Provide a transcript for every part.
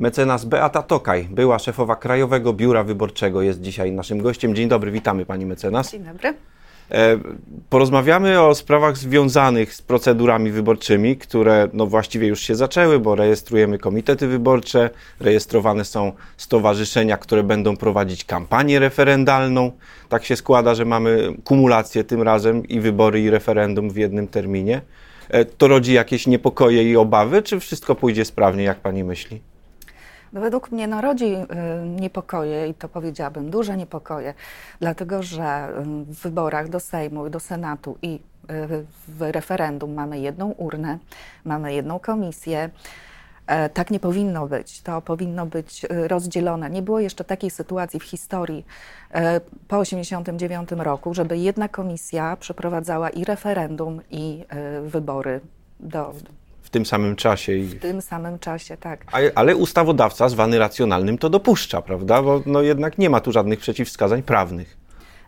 Mecenas Beata Tokaj, była szefowa Krajowego Biura Wyborczego, jest dzisiaj naszym gościem. Dzień dobry, witamy pani mecenas. Dzień dobry. E, porozmawiamy o sprawach związanych z procedurami wyborczymi, które no właściwie już się zaczęły, bo rejestrujemy komitety wyborcze, rejestrowane są stowarzyszenia, które będą prowadzić kampanię referendalną. Tak się składa, że mamy kumulację tym razem i wybory, i referendum w jednym terminie. E, to rodzi jakieś niepokoje i obawy, czy wszystko pójdzie sprawnie, jak pani myśli? No według mnie narodzi y, niepokoje i to powiedziałabym duże niepokoje, dlatego że y, w wyborach do Sejmu, do Senatu i y, w referendum mamy jedną urnę, mamy jedną komisję. E, tak nie powinno być. To powinno być rozdzielone. Nie było jeszcze takiej sytuacji w historii e, po 1989 roku, żeby jedna komisja przeprowadzała i referendum, i wybory do, w tym samym czasie. I... W tym samym czasie, tak. Ale ustawodawca zwany racjonalnym to dopuszcza, prawda? Bo no jednak nie ma tu żadnych przeciwwskazań prawnych.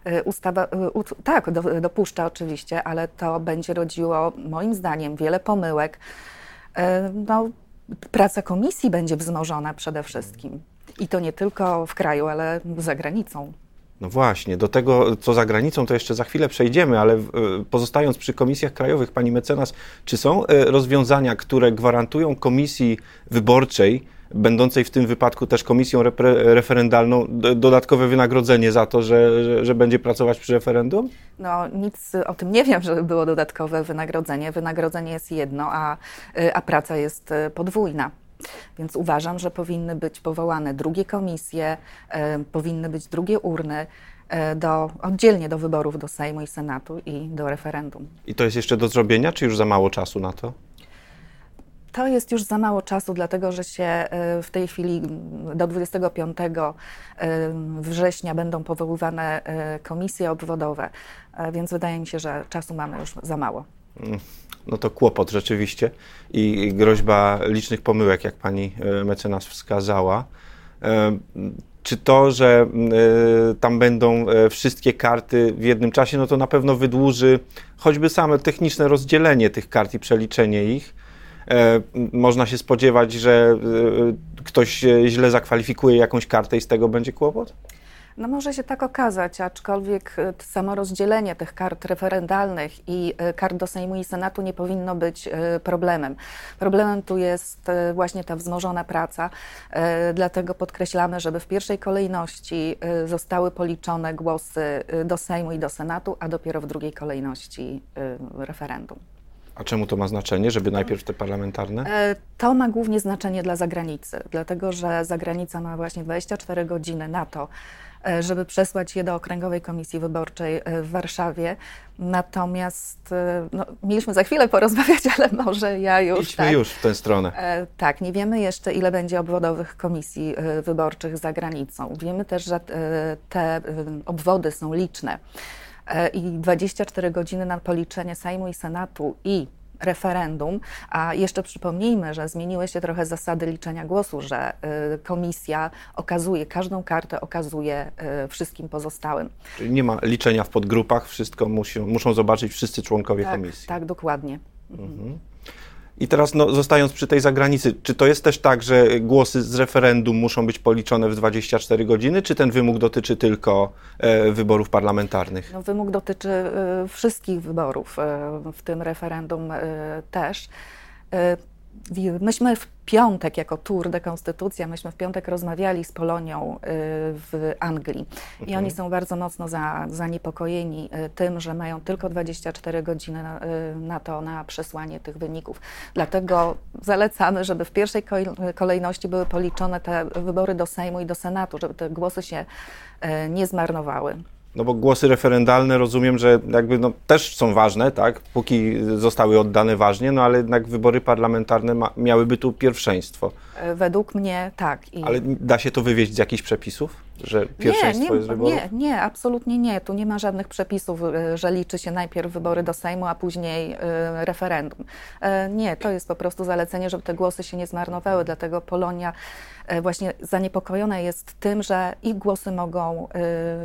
E, ustawa, e, tak, dopuszcza oczywiście, ale to będzie rodziło moim zdaniem wiele pomyłek. E, no, praca komisji będzie wzmożona przede wszystkim. I to nie tylko w kraju, ale za granicą. No właśnie, do tego, co za granicą, to jeszcze za chwilę przejdziemy, ale e, pozostając przy komisjach krajowych, pani mecenas, czy są e, rozwiązania, które gwarantują komisji wyborczej, będącej w tym wypadku też komisją referendalną, dodatkowe wynagrodzenie za to, że, że, że, będzie pracować przy referendum? No, nic o tym nie wiem, żeby było dodatkowe wynagrodzenie. Wynagrodzenie jest jedno, a, e, a praca jest podwójna. Więc uważam, że powinny być powołane drugie komisje, e, powinny być drugie urny e, do, oddzielnie do wyborów do Sejmu i Senatu i do referendum. I to jest jeszcze do zrobienia, czy już za mało czasu na to? To jest już za mało czasu, dlatego że się e, w tej chwili do 25 września będą powoływane komisje obwodowe, więc wydaje mi się, że czasu mamy już za mało. No to kłopot rzeczywiście i groźba licznych pomyłek, jak pani e, mecenas wskazała. E, czy to, że e, tam będą wszystkie karty w jednym czasie, no to na pewno wydłuży choćby same techniczne rozdzielenie tych kart i przeliczenie ich. Można się spodziewać, że ktoś źle zakwalifikuje jakąś kartę i z tego będzie kłopot? No może się tak okazać, aczkolwiek e, samo rozdzielenie tych kart referendalnych i e, kart do Sejmu i Senatu nie powinno być e, problemem. Problemem tu jest właśnie ta wzmożona praca, dlatego podkreślamy, żeby w pierwszej kolejności zostały policzone głosy do Sejmu i do Senatu, a dopiero w drugiej kolejności referendum. A czemu to ma znaczenie, żeby najpierw te parlamentarne? To ma głównie znaczenie dla zagranicy, dlatego że zagranica ma właśnie 24 godziny na to, E, żeby przesłać je do Okręgowej Komisji Wyborczej e, w Warszawie. Natomiast e, no, mieliśmy za chwilę porozmawiać, ale może ja już. Idźmy tak, już w tę stronę. Tak, nie wiemy jeszcze, ile będzie obwodowych komisji wyborczych za granicą. Wiemy też, że te obwody są liczne i 24 godziny na policzenie Sejmu i Senatu i referendum, a jeszcze przypomnijmy, że zmieniły się trochę zasady liczenia głosu, że y, komisja okazuje, każdą kartę okazuje y, wszystkim pozostałym. Czyli nie ma liczenia w podgrupach, wszystko musi, muszą zobaczyć wszyscy członkowie tak, komisji. Tak, dokładnie. Mhm. I teraz, no, zostając przy tej zagranicy, czy to jest też tak, że głosy z referendum muszą być policzone w 24 godziny, czy ten wymóg dotyczy tylko e, wyborów parlamentarnych? No, wymóg dotyczy e, wszystkich wyborów, e, w tym referendum e, też. Myśmy w piątek, jako Tour de Konstytucja, myśmy w piątek rozmawiali z Polonią y, w Anglii i mhm. oni są bardzo mocno za, zaniepokojeni y, tym, że mają tylko 24 godziny na, y, na to, na przesłanie tych wyników. Dlatego zalecamy, żeby w pierwszej kolejności były policzone te wybory do Sejmu i do Senatu, żeby te głosy się nie zmarnowały. No bo głosy referendalne rozumiem, że jakby no, też są ważne, tak? Póki zostały oddane ważnie, no ale jednak wybory parlamentarne ma, miałyby tu pierwszeństwo. Według mnie tak. I... Ale da się to wywieźć z jakichś przepisów? Że pierwszeństwo nie, jest wyborów? Nie, nie, absolutnie nie. Tu nie ma żadnych przepisów, y, że liczy się najpierw wybory do Sejmu, a później y, referendum. E, nie, to jest po prostu zalecenie, żeby te głosy się nie zmarnowały, dlatego Polonia e, właśnie zaniepokojona jest tym, że ich głosy mogą,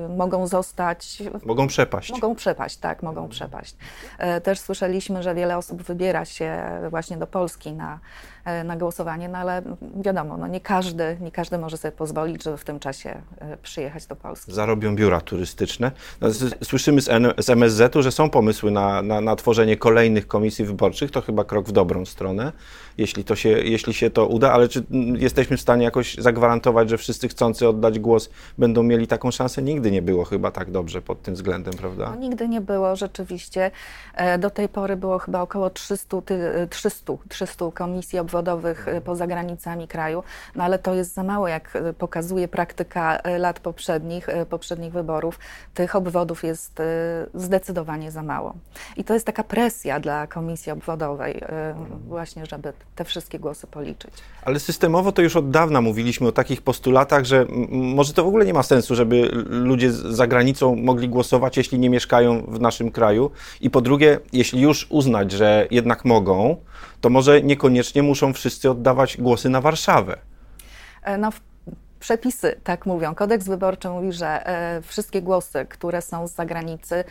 y, mogą zostać... Mogą przepaść. Mogą przepaść, tak, mogą przepaść. E, też słyszeliśmy, że wiele osób wybiera się właśnie do Polski na, na głosowanie, no ale wiadomo, no nie, każdy, nie każdy może sobie pozwolić, żeby w tym czasie przyjechać do Polski. Zarobią biura turystyczne. No, słyszymy z, z MSZ-u, że są pomysły na, na, na, tworzenie kolejnych komisji wyborczych. To chyba krok w dobrą stronę, jeśli, to się, jeśli się to uda, ale czy jesteśmy w stanie jakoś zagwarantować, że wszyscy chcący oddać głos będą mieli taką szansę? Nigdy nie było chyba tak dobrze pod tym względem, prawda? No, nigdy nie było, rzeczywiście. E, do tej pory było chyba około 300, 300, 300 komisji obwodowych e, poza granicami kraju, no ale to jest za mało, jak e, pokazuje praktyka lat poprzednich, poprzednich wyborów. Tych obwodów jest zdecydowanie za mało. I to jest taka presja dla komisji obwodowej, właśnie, żeby te wszystkie głosy policzyć. Ale systemowo to już od dawna mówiliśmy o takich postulatach, że może to w ogóle nie ma sensu, żeby ludzie za granicą mogli głosować, jeśli nie mieszkają w naszym kraju. I po drugie, jeśli już uznać, że jednak mogą, to może niekoniecznie muszą wszyscy oddawać głosy na Warszawę. E, no, przepisy tak mówią. Kodeks wyborczy mówi, że e, wszystkie głosy, które są z zagranicy,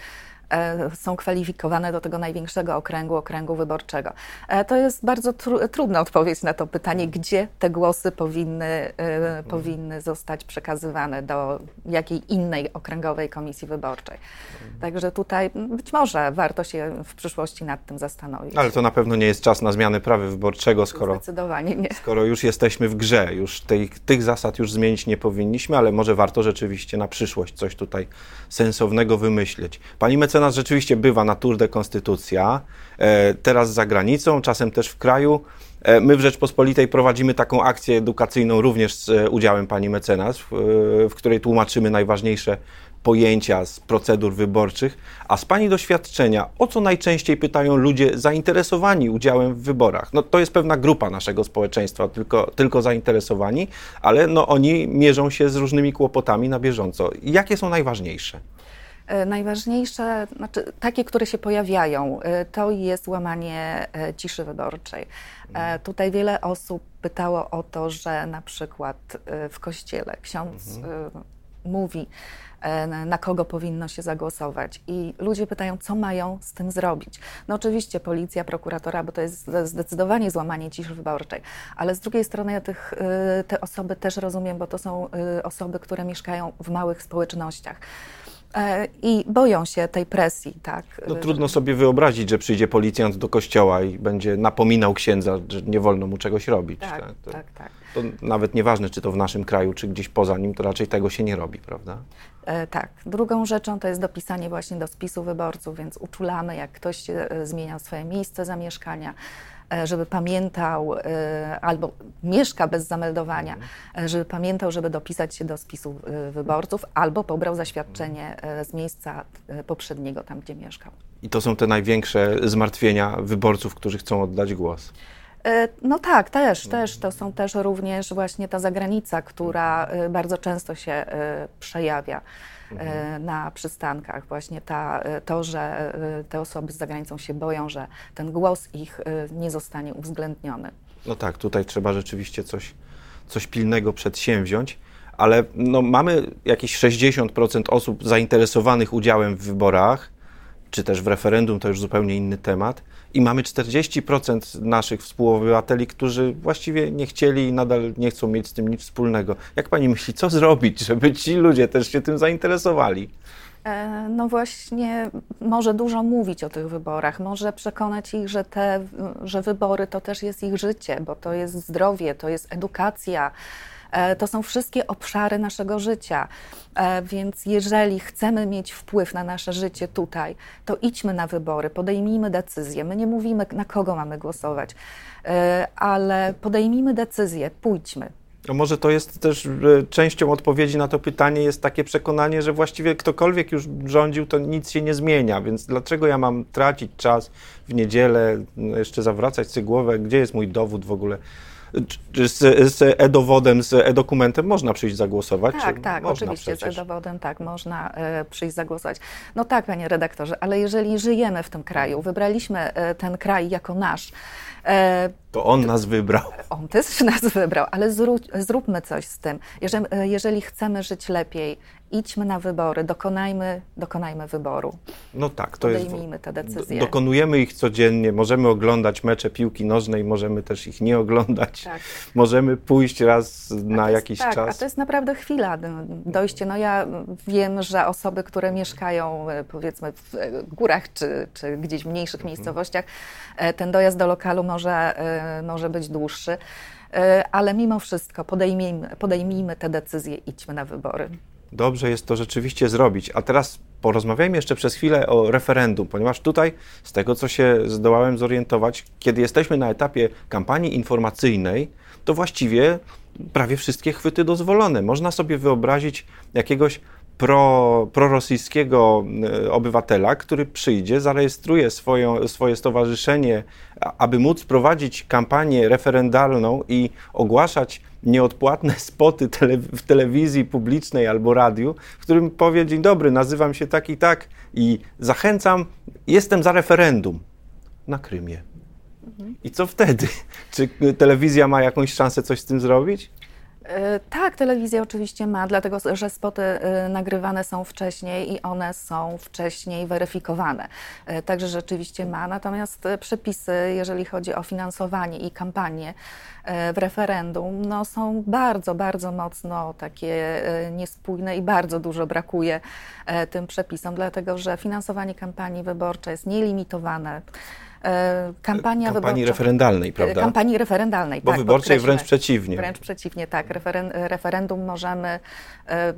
są kwalifikowane do tego największego okręgu, okręgu wyborczego. E, to jest bardzo tru, trudna odpowiedź na to pytanie, gdzie te głosy powinny, e, powinny zostać przekazywane, do jakiej innej okręgowej komisji wyborczej. Także tutaj być może warto się w przyszłości nad tym zastanowić. Ale to na pewno nie jest czas na zmianę prawa wyborczego, skoro, skoro już jesteśmy w grze, już tej, tych zasad już zmienić nie powinniśmy, ale może warto rzeczywiście na przyszłość coś tutaj sensownego wymyślić. Pani mecenas mecenas rzeczywiście bywa na Tour de Konstytucja, e, teraz za granicą, czasem też w kraju. E, my w Rzeczpospolitej prowadzimy taką akcję edukacyjną również z e, udziałem pani mecenas, w której tłumaczymy najważniejsze pojęcia z procedur wyborczych. A z pani doświadczenia, o co najczęściej pytają ludzie zainteresowani udziałem w wyborach? No, to jest pewna grupa naszego społeczeństwa, tylko, tylko zainteresowani, ale no, oni mierzą się z różnymi kłopotami na bieżąco. Jakie są najważniejsze? E, najważniejsze, znaczy takie, które się pojawiają, e, to jest łamanie e, ciszy wyborczej. Tutaj wiele osób pytało o to, że na przykład w kościele ksiądz mhm. mówi, na kogo powinno się zagłosować. I ludzie pytają, co mają z tym zrobić. No oczywiście policja, prokuratora, bo to jest zdecydowanie złamanie ciszy wyborczej, ale z drugiej strony ja tych, te osoby też rozumiem, bo to są osoby, które mieszkają w małych społecznościach. E, i boją się tej presji, tak. No, trudno sobie wyobrazić, że przyjdzie policjant do kościoła i będzie napominał księdza, że nie wolno mu czegoś robić. Tak, tak, to, tak. tak. To nawet nieważne, czy to w naszym kraju, czy gdzieś poza nim, to raczej tego się nie robi, prawda? E, tak. Drugą rzeczą to jest dopisanie właśnie do spisu wyborców, więc uczulamy, jak ktoś e, zmienia swoje miejsce zamieszkania, żeby pamiętał, e, albo mieszka bez zameldowania, e, żeby pamiętał, żeby dopisać się do spisu wyborców, albo pobrał zaświadczenie z miejsca poprzedniego, tam gdzie mieszkał. I to są te największe zmartwienia wyborców, którzy chcą oddać głos. No tak, też, też. To są też również właśnie ta zagranica, która bardzo często się przejawia. E, na przystankach. Właśnie ta, e, to, że e, te osoby z zagranicą się boją, że ten głos ich nie zostanie uwzględniony. No tak, tutaj trzeba rzeczywiście coś, coś pilnego przedsięwziąć ale no, mamy jakieś 60% osób zainteresowanych udziałem w wyborach, czy też w referendum, to już zupełnie inny temat i mamy 40% naszych współobywateli, którzy właściwie nie chcieli i nadal nie chcą mieć z tym nic wspólnego. Jak pani myśli, co zrobić, żeby ci ludzie też się tym zainteresowali? E, no właśnie, może dużo mówić o tych wyborach, może przekonać ich, że te że wybory to też jest ich życie, bo to jest zdrowie, to jest edukacja, to są wszystkie obszary naszego życia. E, więc jeżeli chcemy mieć wpływ na nasze życie tutaj, to idźmy na wybory, podejmijmy decyzje. My nie mówimy, na kogo mamy głosować, e, ale podejmijmy decyzje, pójdźmy. Może to jest też częścią odpowiedzi na to pytanie, jest takie przekonanie, że właściwie ktokolwiek już rządził, to nic się nie zmienia, więc dlaczego ja mam tracić czas w niedzielę, jeszcze zawracać sobie głowę, gdzie jest mój dowód w ogóle? Czy z, z e-dowodem, z e-dokumentem można przyjść zagłosować? Tak, tak, oczywiście przecież? z e-dowodem tak, można e, przyjść zagłosować. No tak, panie redaktorze, ale jeżeli żyjemy w tym kraju, wybraliśmy e, ten kraj jako nasz, e, to on nas wybrał. On też nas wybrał, ale zrób, zróbmy coś z tym. Jeżeli, e, jeżeli chcemy żyć lepiej, idźmy na wybory, dokonajmy, dokonajmy wyboru. No tak, to Podejmijmy jest. te decyzje. Dokonujemy ich codziennie, możemy oglądać mecze piłki nożnej, możemy też ich nie oglądać. Tak. Możemy pójść raz na jest, jakiś tak, czas. A to jest naprawdę chwila dojście. No ja wiem, że osoby, które mieszkają e, powiedzmy w e, górach czy, czy gdzieś w mniejszych mhm. miejscowościach, ten dojazd do lokalu może, może być dłuższy. Ale mimo wszystko podejmijmy, podejmijmy te decyzje, idźmy na wybory dobrze jest to rzeczywiście zrobić. A teraz porozmawiajmy jeszcze przez chwilę o referendum, ponieważ tutaj, z tego co się zdołałem zorientować, kiedy jesteśmy na etapie kampanii informacyjnej, to właściwie prawie wszystkie chwyty dozwolone. Można sobie wyobrazić jakiegoś pro, prorosyjskiego e, obywatela, który przyjdzie, zarejestruje swoją, swoje stowarzyszenie, aby móc prowadzić kampanię referendalną i ogłaszać nieodpłatne spoty tele, w telewizji publicznej albo radiu, w którym powie: Dzień dobry, nazywam się tak i tak i zachęcam, jestem za referendum na Krymie. Mhm. I co wtedy? Czy telewizja ma jakąś szansę coś z tym zrobić? E, tak, telewizja oczywiście ma, dlatego że spoty e, nagrywane są wcześniej i one są wcześniej weryfikowane. E, także rzeczywiście ma. Natomiast przepisy, jeżeli chodzi o finansowanie i kampanię w referendum, no są bardzo, bardzo mocno takie niespójne i bardzo dużo brakuje tym przepisom, dlatego że finansowanie kampanii wyborczej jest nielimitowane. E, kampania kampanii referendalnej, prawda? Kampanii referendalnej, Bo tak. wyborczej wręcz przeciwnie. Wręcz przeciwnie, tak. Referen referendum możemy e,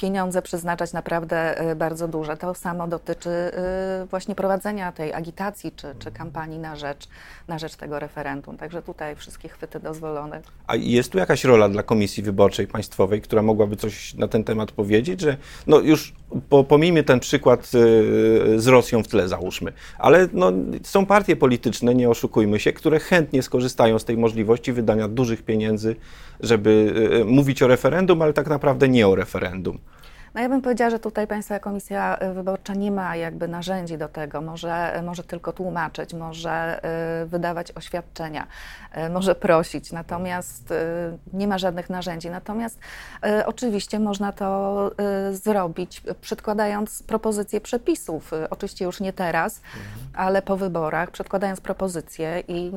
pieniądze przeznaczać naprawdę e, bardzo duże. To samo dotyczy e, właśnie prowadzenia tej agitacji czy, czy kampanii na rzecz, na rzecz tego referendum. Także tutaj wszystkie chwyty dozwolone. A jest tu jakaś rola dla Komisji Wyborczej Państwowej, która mogłaby coś na ten temat powiedzieć, że no już po, pomijmy ten przykład e, z Rosją w tle, załóżmy, ale no, są partie polityczne, nie oszukujmy się, które chętnie skorzystają z tej możliwości wydania dużych pieniędzy, żeby mówić o referendum, ale tak naprawdę nie o referendum. No ja bym powiedziała, że tutaj Państwa Komisja Wyborcza nie ma jakby narzędzi do tego. Może, może tylko tłumaczyć, może y, wydawać oświadczenia, y, może prosić, natomiast y, nie ma żadnych narzędzi. Natomiast oczywiście można to zrobić, przedkładając propozycje przepisów. Oczywiście już nie teraz, mhm. ale po wyborach, przedkładając propozycje i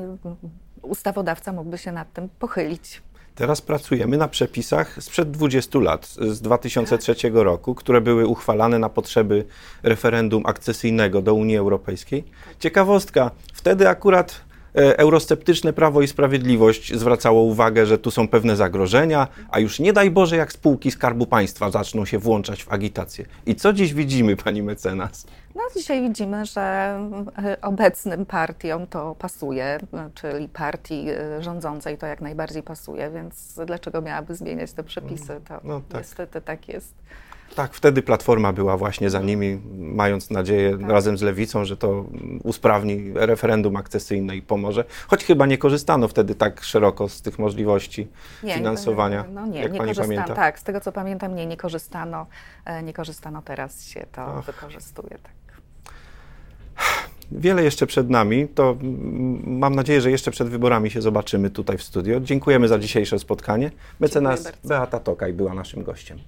ustawodawca mógłby się nad tym pochylić. Teraz pracujemy na przepisach sprzed 20 lat, z 2003 roku, które były uchwalane na potrzeby referendum akcesyjnego do Unii Europejskiej. Ciekawostka, wtedy akurat eurosceptyczne Prawo i Sprawiedliwość zwracało uwagę, że tu są pewne zagrożenia, a już nie daj Boże, jak spółki Skarbu Państwa zaczną się włączać w agitację. I co dziś widzimy, pani mecenas? No dzisiaj widzimy, że e, obecnym partiom to pasuje, czyli partii e, rządzącej to jak najbardziej pasuje, więc dlaczego miałaby zmieniać te przepisy? To no, tak. niestety tak jest. Tak, wtedy Platforma była właśnie za nimi, mając nadzieję tak. razem z Lewicą, że to usprawni referendum akcesyjne i pomoże. Choć chyba nie korzystano wtedy tak szeroko z tych możliwości nie, finansowania. No nie, jak nie pani pamięta. Tak, z tego co pamiętam, nie, nie korzystano. E, nie korzystano, teraz się to Ach. wykorzystuje. Tak. Wiele jeszcze przed nami, to mam nadzieję, że jeszcze przed wyborami się zobaczymy tutaj w studio. Dziękujemy za dzisiejsze spotkanie. Mecenas Beata Tokaj była naszym gościem.